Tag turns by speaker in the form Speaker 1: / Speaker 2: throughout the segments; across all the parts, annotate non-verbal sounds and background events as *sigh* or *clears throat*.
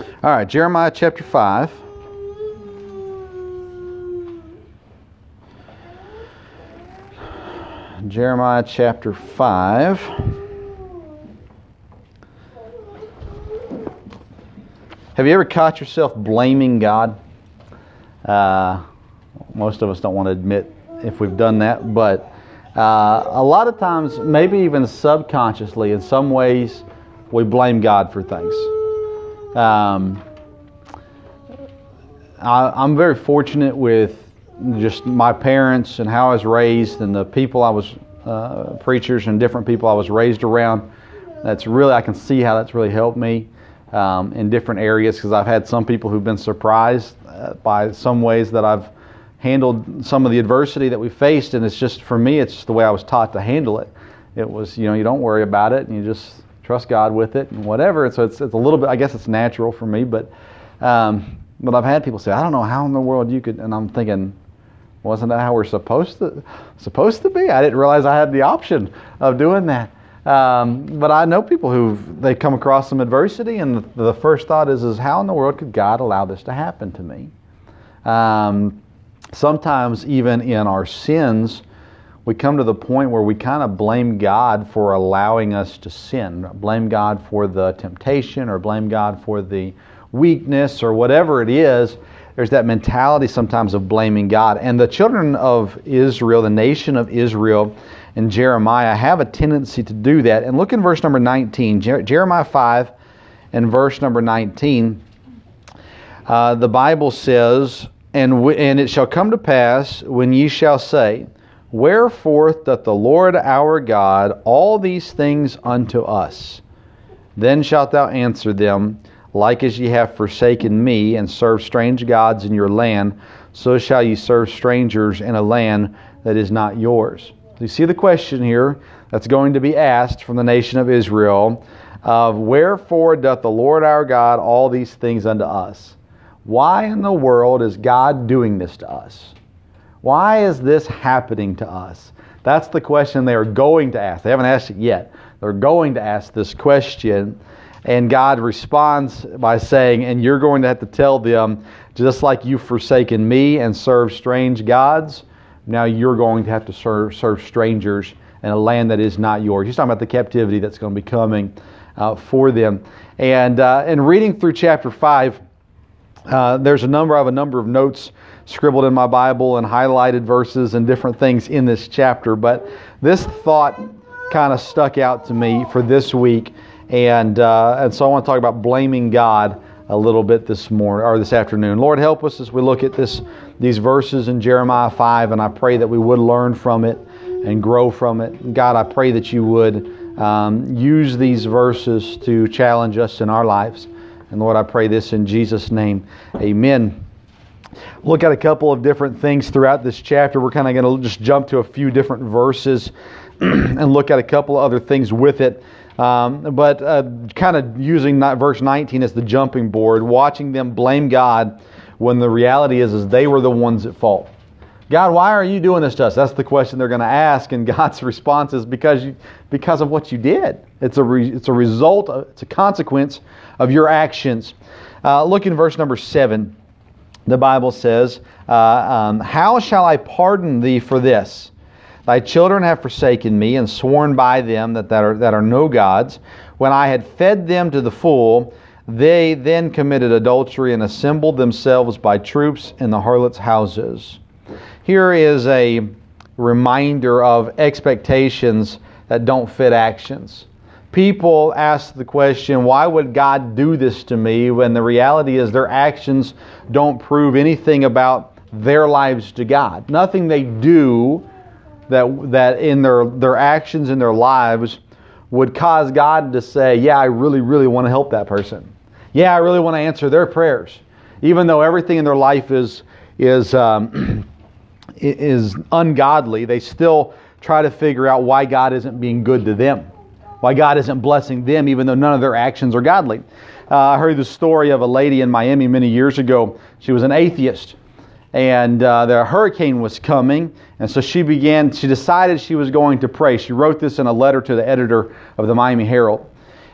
Speaker 1: All right, Jeremiah chapter 5. Jeremiah chapter 5. Have you ever caught yourself blaming God? Uh, most of us don't want to admit if we've done that, but uh, a lot of times, maybe even subconsciously, in some ways, we blame God for things. Um, I, am very fortunate with just my parents and how I was raised and the people I was, uh, preachers and different people I was raised around. That's really, I can see how that's really helped me um, in different areas because I've had some people who've been surprised uh, by some ways that I've handled some of the adversity that we faced. And it's just, for me, it's just the way I was taught to handle it. It was, you know, you don't worry about it and you just trust God with it and whatever. And so it's, it's a little bit, I guess it's natural for me, but, um, but I've had people say, I don't know how in the world you could, and I'm thinking, wasn't that how we're supposed to supposed to be? I didn't realize I had the option of doing that. Um, but I know people who they come across some adversity, and the, the, first thought is, is how in the world could God allow this to happen to me? Um, sometimes even in our sins, we come to the point where we kind of blame God for allowing us to sin, blame God for the temptation, or blame God for the weakness, or whatever it is. There's that mentality sometimes of blaming God. And the children of Israel, the nation of Israel, and Jeremiah have a tendency to do that. And look in verse number 19, Jer- Jeremiah 5 and verse number 19. Uh, the Bible says, and, w- and it shall come to pass when ye shall say, Wherefore doth the Lord our God all these things unto us? Then shalt thou answer them, Like as ye have forsaken me, and served strange gods in your land, so shall ye serve strangers in a land that is not yours. You see the question here that's going to be asked from the nation of Israel of wherefore doth the Lord our God all these things unto us? Why in the world is God doing this to us? Why is this happening to us? That's the question they are going to ask. They haven't asked it yet. They're going to ask this question. And God responds by saying, And you're going to have to tell them, just like you've forsaken me and served strange gods, now you're going to have to serve, serve strangers in a land that is not yours. He's talking about the captivity that's going to be coming uh, for them. And uh, in reading through chapter 5, uh, there's a number, I have a number of notes scribbled in my Bible and highlighted verses and different things in this chapter. But this thought kind of stuck out to me for this week. And, uh, and so I want to talk about blaming God a little bit this morning or this afternoon. Lord, help us as we look at this these verses in Jeremiah 5, and I pray that we would learn from it and grow from it. God, I pray that you would um, use these verses to challenge us in our lives. And Lord, I pray this in Jesus' name. Amen. Look at a couple of different things throughout this chapter. We're kind of going to just jump to a few different verses *clears throat* and look at a couple of other things with it. Um, but uh, kind of using verse 19 as the jumping board, watching them blame God when the reality is, is they were the ones at fault. God, why are you doing this to us? That's the question they're going to ask, and *laughs* God's response is because you, because of what you did. It's a re, it's a result, of, it's a consequence of your actions. Uh, look in verse number seven. The Bible says, uh, um, "How shall I pardon thee for this? Thy children have forsaken me and sworn by them that, that are that are no gods. When I had fed them to the full." They then committed adultery and assembled themselves by troops in the harlots' houses. Here is a reminder of expectations that don't fit actions. People ask the question, why would God do this to me? When the reality is their actions don't prove anything about their lives to God. Nothing they do that, that in their, their actions in their lives would cause God to say, Yeah, I really, really want to help that person. Yeah, I really want to answer their prayers. Even though everything in their life is, is, um, *clears throat* is ungodly, they still try to figure out why God isn't being good to them, why God isn't blessing them, even though none of their actions are godly. Uh, I heard the story of a lady in Miami many years ago. She was an atheist, and uh, the hurricane was coming, and so she began, she decided she was going to pray. She wrote this in a letter to the editor of the Miami Herald.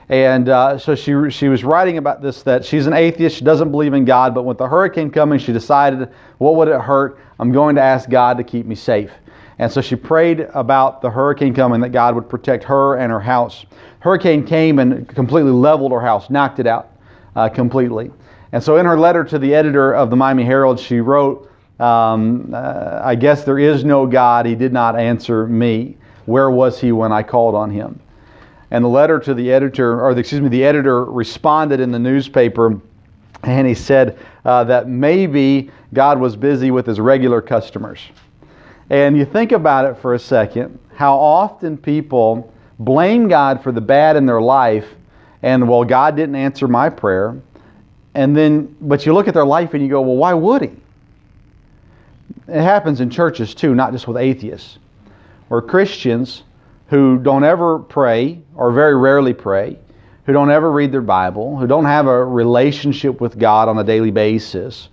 Speaker 1: And uh, so she, she was writing about this that she's an atheist, she doesn't believe in God, but with the hurricane coming, she decided, what would it hurt? I'm going to ask God to keep me safe. And so she prayed about the hurricane coming that God would protect her and her house. Hurricane came and completely leveled her house, knocked it out uh, completely. And so in her letter to the editor of the Miami Herald, she wrote, um, uh, I guess there is no God. He did not answer me. Where was he when I called on him? And the letter to the editor, or the, excuse me, the editor responded in the newspaper and he said uh, that maybe God was busy with his regular customers. And you think about it for a second, how often people blame God for the bad in their life, and well, God didn't answer my prayer. And then, but you look at their life and you go, well, why would He? It happens in churches too, not just with atheists, or Christians who don't ever pray or very rarely pray, who don't ever read their Bible, who don't have a relationship with God on a daily basis.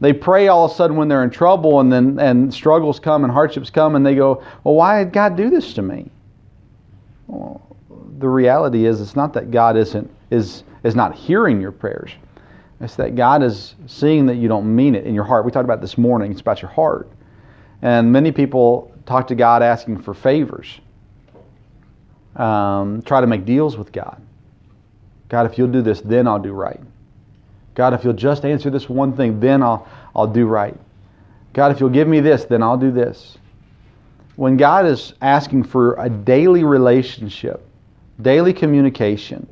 Speaker 1: They pray all of a sudden when they're in trouble and then and struggles come and hardships come and they go, Well, why did God do this to me? Well, the reality is it's not that God isn't is is not hearing your prayers. It's that God is seeing that you don't mean it in your heart. We talked about this morning, it's about your heart. And many people talk to God asking for favors um, try to make deals with God. God, if you'll do this, then I'll do right. God, if you'll just answer this one thing, then I'll, I'll do right. God, if you'll give me this, then I'll do this. When God is asking for a daily relationship, daily communication,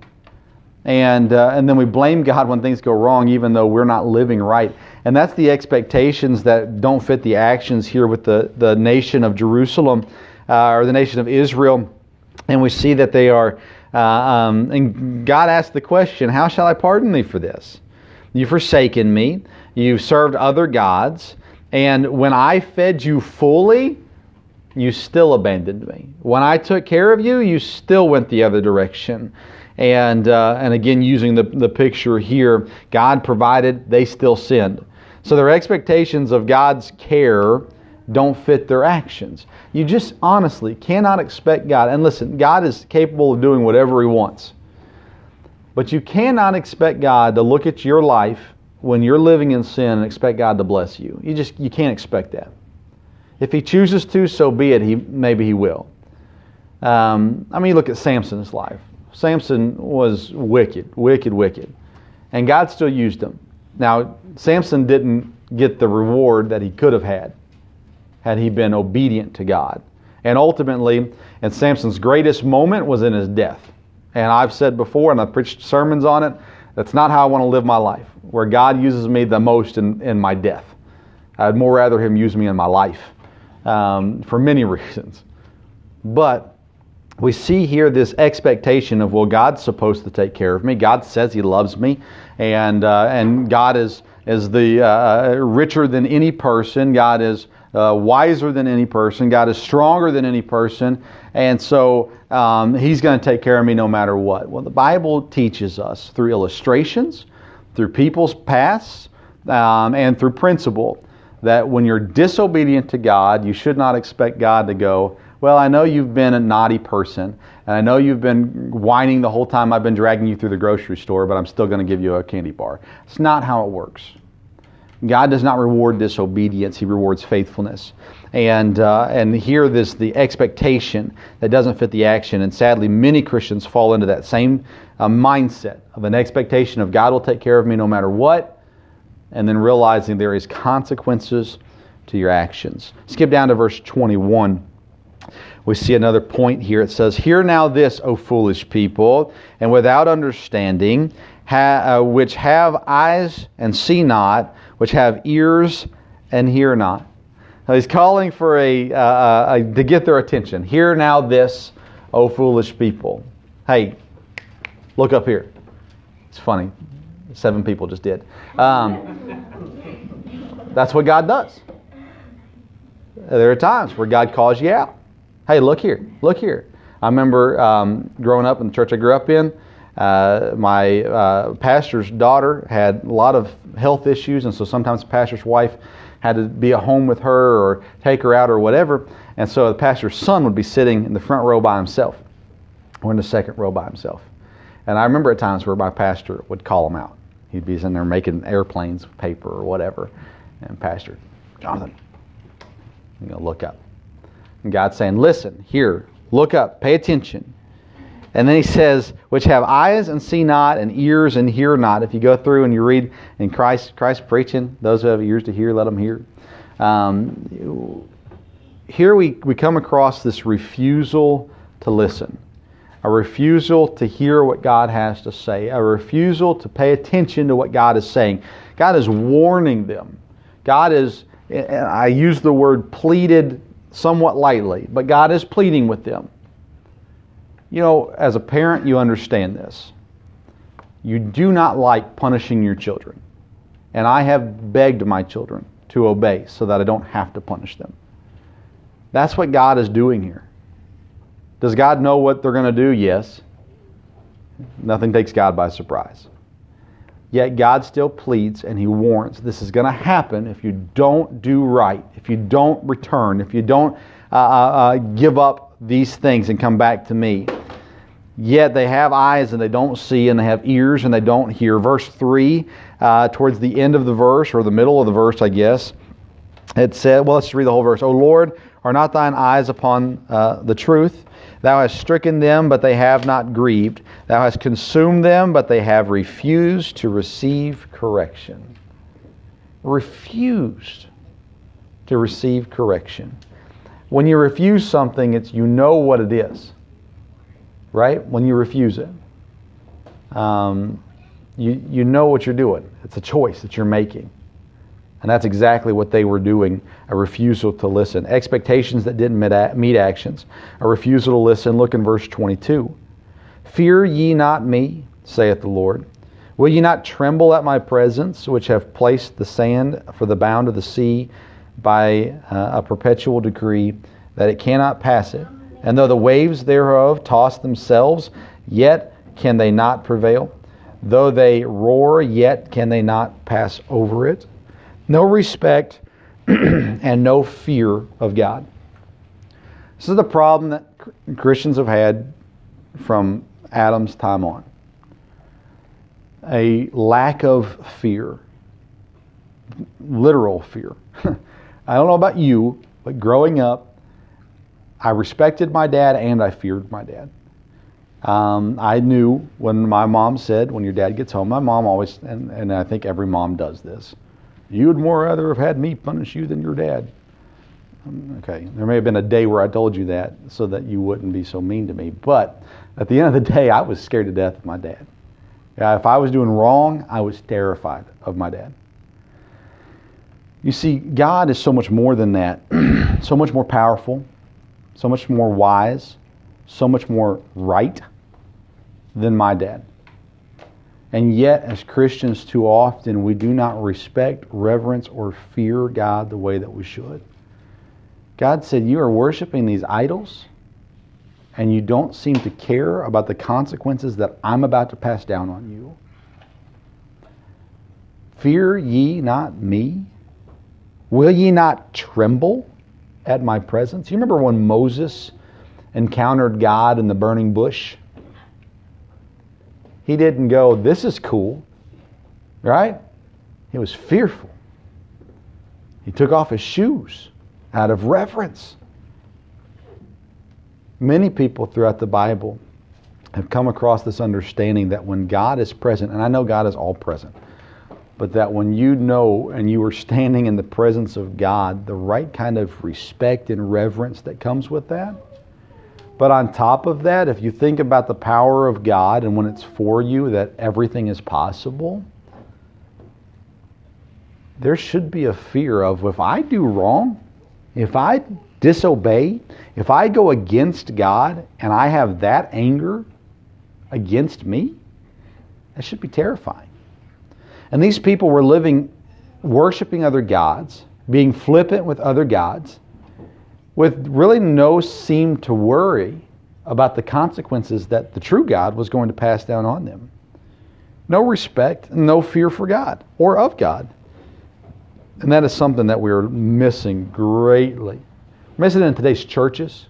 Speaker 1: and, uh, and then we blame God when things go wrong, even though we're not living right. And that's the expectations that don't fit the actions here with the, the nation of Jerusalem uh, or the nation of Israel and we see that they are, uh, um, and God asked the question, How shall I pardon thee for this? You've forsaken me, you've served other gods, and when I fed you fully, you still abandoned me. When I took care of you, you still went the other direction. And, uh, and again, using the, the picture here, God provided, they still sinned. So their expectations of God's care don't fit their actions. You just honestly cannot expect God. And listen, God is capable of doing whatever He wants. But you cannot expect God to look at your life when you're living in sin and expect God to bless you. You just you can't expect that. If He chooses to, so be it. He maybe He will. Um, I mean, look at Samson's life. Samson was wicked, wicked, wicked, and God still used him. Now, Samson didn't get the reward that he could have had had he been obedient to God. And ultimately, and Samson's greatest moment was in his death. And I've said before, and I've preached sermons on it, that's not how I want to live my life, where God uses me the most in, in my death. I'd more rather Him use me in my life um, for many *laughs* reasons. But we see here this expectation of, well, God's supposed to take care of me. God says He loves me, and, uh, and God is, is the uh, richer than any person. God is uh, wiser than any person. God is stronger than any person. And so um, He's going to take care of me no matter what. Well, the Bible teaches us through illustrations, through people's pasts, um, and through principle that when you're disobedient to God, you should not expect God to go, Well, I know you've been a naughty person, and I know you've been whining the whole time I've been dragging you through the grocery store, but I'm still going to give you a candy bar. It's not how it works. God does not reward disobedience; He rewards faithfulness. And uh, and here, this the expectation that doesn't fit the action. And sadly, many Christians fall into that same uh, mindset of an expectation of God will take care of me no matter what, and then realizing there is consequences to your actions. Skip down to verse 21 we see another point here. It says, Hear now this, O foolish people, and without understanding, ha- uh, which have eyes and see not, which have ears and hear not. Now he's calling for a, uh, uh, to get their attention. Hear now this, O foolish people. Hey, look up here. It's funny. Seven people just did. Um, that's what God does. There are times where God calls you out. Hey, look here. Look here. I remember um, growing up in the church I grew up in. Uh, my uh, pastor's daughter had a lot of health issues, and so sometimes the pastor's wife had to be at home with her or take her out or whatever. And so the pastor's son would be sitting in the front row by himself, or in the second row by himself. And I remember at times where my pastor would call him out. He'd be in there making airplanes with paper or whatever. And Pastor, Jonathan, you know, look up. And God's saying, listen, here, look up, pay attention. And then he says, which have eyes and see not, and ears and hear not. If you go through and you read in Christ, Christ preaching, those who have ears to hear, let them hear. Um, here we, we come across this refusal to listen, a refusal to hear what God has to say, a refusal to pay attention to what God is saying. God is warning them. God is, I use the word pleaded somewhat lightly, but God is pleading with them. You know, as a parent, you understand this. You do not like punishing your children. And I have begged my children to obey so that I don't have to punish them. That's what God is doing here. Does God know what they're going to do? Yes. Nothing takes God by surprise. Yet God still pleads and He warns this is going to happen if you don't do right, if you don't return, if you don't uh, uh, uh, give up these things and come back to me. Yet they have eyes and they don't see, and they have ears and they don't hear. Verse 3, uh, towards the end of the verse, or the middle of the verse, I guess, it said, well, let's read the whole verse. O Lord, are not thine eyes upon uh, the truth? Thou hast stricken them, but they have not grieved. Thou hast consumed them, but they have refused to receive correction. Refused to receive correction. When you refuse something, it's you know what it is right? When you refuse it. Um, you, you know what you're doing. It's a choice that you're making. And that's exactly what they were doing a refusal to listen. Expectations that didn't meet actions, a refusal to listen. Look in verse 22. Fear ye not me, saith the Lord. Will ye not tremble at my presence, which have placed the sand for the bound of the sea by uh, a perpetual decree, that it cannot pass it? And though the waves thereof toss themselves, yet can they not prevail. Though they roar, yet can they not pass over it. No respect *clears throat* and no fear of God. This is the problem that Christians have had from Adam's time on a lack of fear, literal fear. *laughs* I don't know about you, but growing up, I respected my dad and I feared my dad. Um, I knew when my mom said, when your dad gets home, my mom always, and, and I think every mom does this, you would more rather have had me punish you than your dad. Um, okay, there may have been a day where I told you that so that you wouldn't be so mean to me. But at the end of the day, I was scared to death of my dad. If I was doing wrong, I was terrified of my dad. You see, God is so much more than that, *clears throat* so much more powerful, so much more wise, so much more right than my dad. And yet, as Christians, too often we do not respect, reverence, or fear God the way that we should. God said, You are worshiping these idols, and you don't seem to care about the consequences that I'm about to pass down on you. Fear ye not me? Will ye not tremble? At my presence. You remember when Moses encountered God in the burning bush? He didn't go, This is cool, right? He was fearful. He took off his shoes out of reverence. Many people throughout the Bible have come across this understanding that when God is present, and I know God is all present, but that when you know and you are standing in the presence of God, the right kind of respect and reverence that comes with that. But on top of that, if you think about the power of God and when it's for you that everything is possible, there should be a fear of if I do wrong, if I disobey, if I go against God and I have that anger against me, that should be terrifying. And these people were living, worshiping other gods, being flippant with other gods, with really no seem to worry about the consequences that the true God was going to pass down on them. No respect, no fear for God or of God. And that is something that we're missing greatly. We're missing it in today's churches.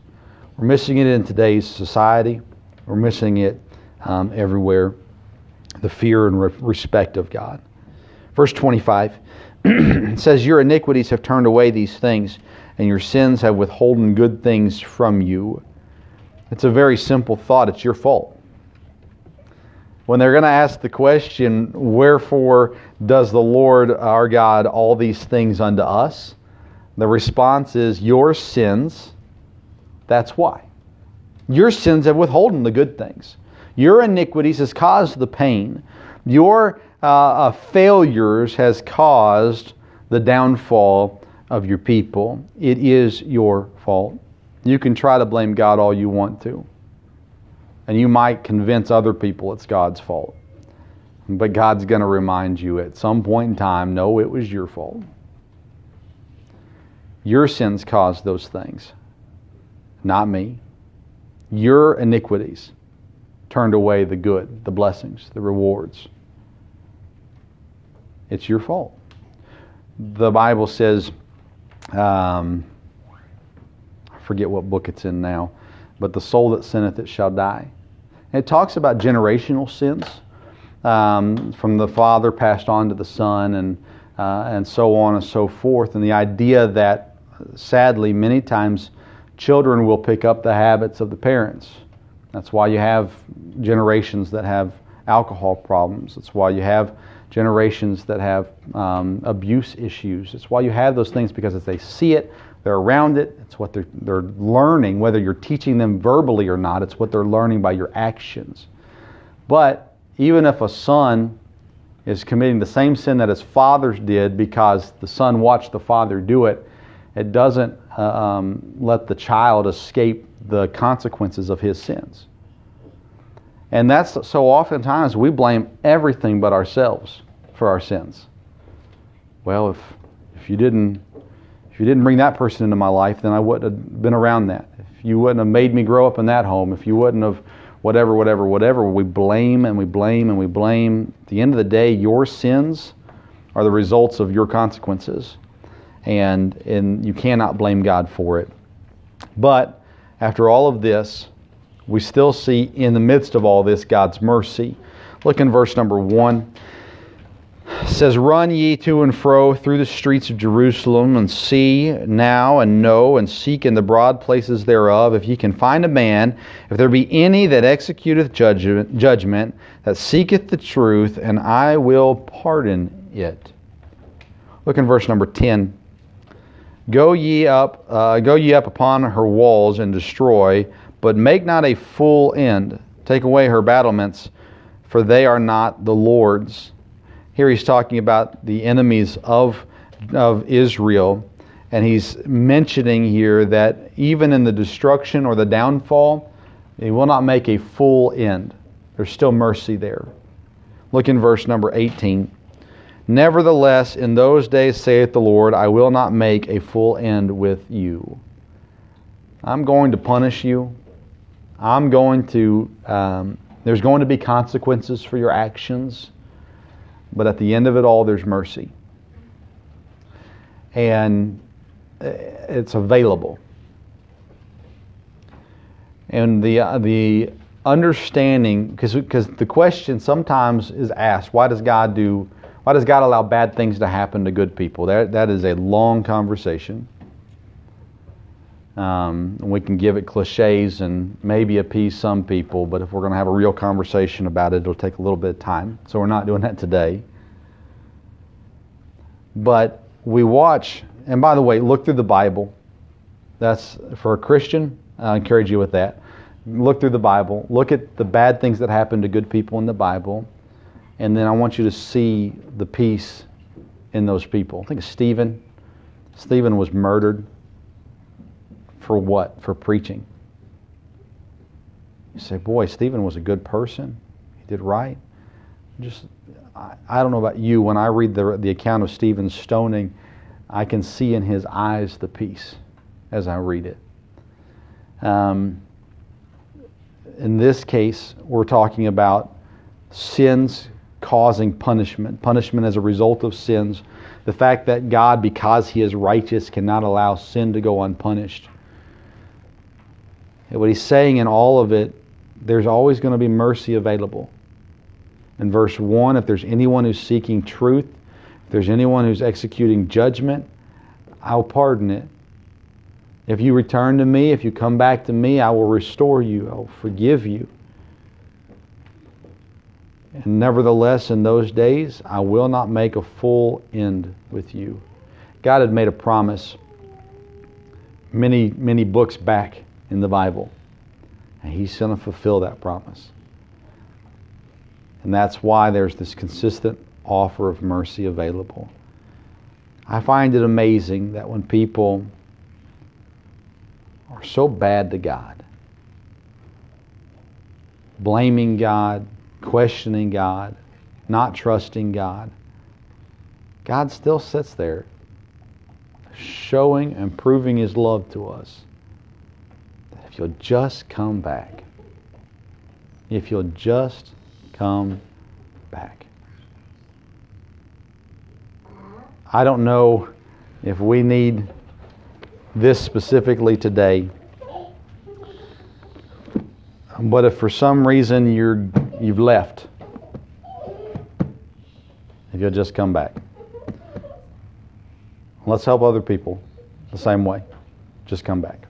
Speaker 1: We're missing it in today's society. We're missing it um, everywhere. The fear and re- respect of God. Verse 25 *clears throat* says, Your iniquities have turned away these things, and your sins have withholden good things from you. It's a very simple thought. It's your fault. When they're going to ask the question, Wherefore does the Lord our God all these things unto us? The response is, Your sins. That's why. Your sins have withholden the good things. Your iniquities has caused the pain. Your uh, uh, failures has caused the downfall of your people. It is your fault. You can try to blame God all you want to. And you might convince other people it's God's fault. But God's going to remind you at some point in time no, it was your fault. Your sins caused those things, not me. Your iniquities turned away the good, the blessings, the rewards. It's your fault. The Bible says, um, I forget what book it's in now, but the soul that sinneth it shall die. And it talks about generational sins um, from the father passed on to the son and, uh, and so on and so forth. And the idea that, sadly, many times children will pick up the habits of the parents. That's why you have generations that have alcohol problems. That's why you have generations that have um, abuse issues. It's why you have those things because as they see it, they're around it. It's what they're, they're learning, whether you're teaching them verbally or not. It's what they're learning by your actions. But even if a son is committing the same sin that his fathers did because the son watched the father do it, it doesn't uh, um, let the child escape the consequences of his sins. And that's so oftentimes we blame everything but ourselves for our sins. Well, if if you didn't if you didn't bring that person into my life, then I wouldn't have been around that. If you wouldn't have made me grow up in that home, if you wouldn't have whatever, whatever, whatever, we blame and we blame and we blame. At the end of the day, your sins are the results of your consequences. And and you cannot blame God for it. But after all of this, we still see in the midst of all this God's mercy. Look in verse number 1. It says, Run ye to and fro through the streets of Jerusalem, and see now and know and seek in the broad places thereof, if ye can find a man, if there be any that executeth judgment, judgment that seeketh the truth, and I will pardon it. Look in verse number 10. Go ye up, uh, go ye up upon her walls and destroy but make not a full end. Take away her battlements, for they are not the Lord's. Here he's talking about the enemies of, of Israel, and he's mentioning here that even in the destruction or the downfall, he will not make a full end. There's still mercy there. Look in verse number 18. Nevertheless, in those days, saith the Lord, I will not make a full end with you. I'm going to punish you. I'm going to, um, there's going to be consequences for your actions, but at the end of it all, there's mercy. And uh, it's available. And the, uh, the understanding, because the question sometimes is asked, why does God do, why does God allow bad things to happen to good people? That, that is a long conversation. Um, we can give it cliches and maybe appease some people, but if we're going to have a real conversation about it, it'll take a little bit of time. So we're not doing that today. But we watch, and by the way, look through the Bible. That's for a Christian. I encourage you with that. Look through the Bible. Look at the bad things that happen to good people in the Bible. And then I want you to see the peace in those people. I think Stephen. Stephen was murdered for what? For preaching. You say, boy, Stephen was a good person. He did right. Just, I, I don't know about you. When I read the, the account of Stephen's stoning, I can see in his eyes the peace as I read it. Um, in this case, we're talking about sins causing punishment, punishment as a result of sins. The fact that God, because He is righteous, cannot allow sin to go unpunished. And what he's saying in all of it there's always going to be mercy available. In verse 1, if there's anyone who's seeking truth, if there's anyone who's executing judgment, I'll pardon it. If you return to me, if you come back to me, I will restore you, I will forgive you. And nevertheless, in those days, I will not make a full end with you. God had made a promise many, many books back in the Bible. And He's going to fulfill that promise. And that's why there's this consistent offer of mercy available. I find it amazing that when people are so bad to God, blaming God, questioning God, not trusting God, God still sits there showing and proving His love to us. If you'll just come back, if you'll just come back. I don't know if we need this specifically today. But if for some reason you're you've left, if you'll just come back. Let's help other people the same way. Just come back.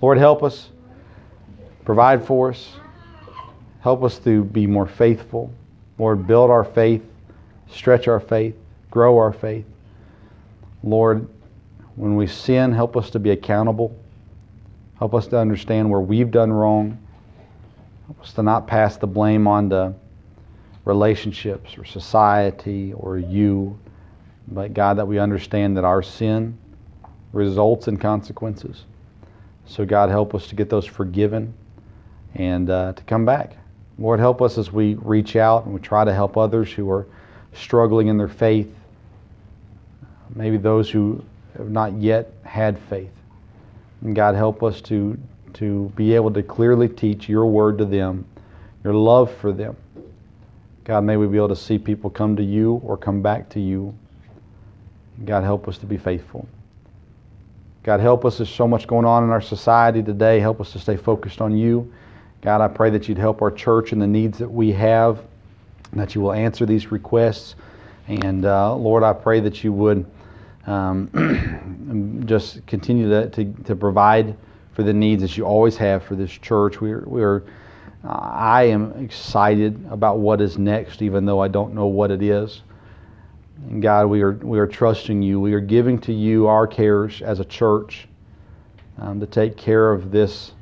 Speaker 1: Lord, help us. Provide for us. Help us to be more faithful. Lord, build our faith, stretch our faith, grow our faith. Lord, when we sin, help us to be accountable. Help us to understand where we've done wrong. Help us to not pass the blame on to relationships or society or you, but God, that we understand that our sin results in consequences. So, God, help us to get those forgiven and uh, to come back. Lord, help us as we reach out and we try to help others who are struggling in their faith, maybe those who have not yet had faith. And God, help us to, to be able to clearly teach your word to them, your love for them. God, may we be able to see people come to you or come back to you. God, help us to be faithful. God, help us. There's so much going on in our society today. Help us to stay focused on you. God, I pray that you'd help our church and the needs that we have, that you will answer these requests. And uh, Lord, I pray that you would um, *clears throat* just continue to, to, to, provide for the needs that you always have for this church. We're, we're uh, I am excited about what is next, even though I don't know what it is. And God, we are, we are trusting you. We are giving to you our cares as a church um, to take care of this,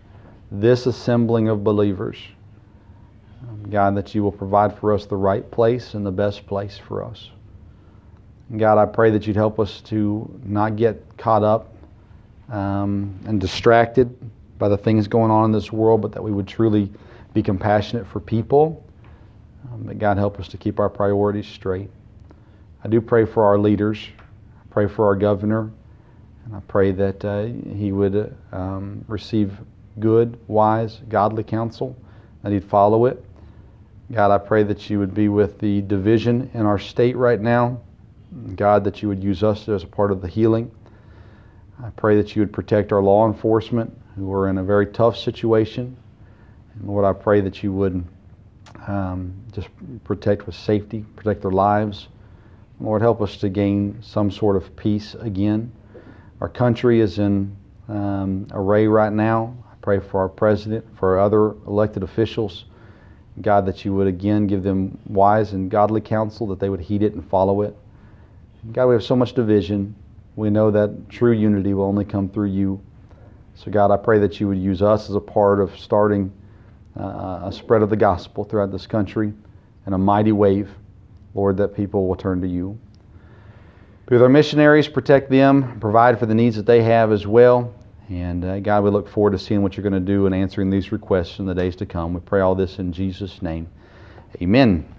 Speaker 1: this assembling of believers. God, that you will provide for us the right place and the best place for us. God, I pray that you'd help us to not get caught up um, and distracted by the things going on in this world, but that we would truly be compassionate for people. Um, that God help us to keep our priorities straight. I do pray for our leaders. I pray for our governor. And I pray that uh, he would um, receive good, wise, godly counsel, that he'd follow it. God, I pray that you would be with the division in our state right now. God, that you would use us as a part of the healing. I pray that you would protect our law enforcement who are in a very tough situation. And Lord, I pray that you would um, just protect with safety, protect their lives. Lord, help us to gain some sort of peace again. Our country is in um, array right now. Pray for our president, for other elected officials. God, that you would again give them wise and godly counsel, that they would heed it and follow it. God, we have so much division. We know that true unity will only come through you. So, God, I pray that you would use us as a part of starting uh, a spread of the gospel throughout this country and a mighty wave, Lord, that people will turn to you. Be with our missionaries, protect them, provide for the needs that they have as well. And uh, God, we look forward to seeing what you're going to do and answering these requests in the days to come. We pray all this in Jesus' name. Amen.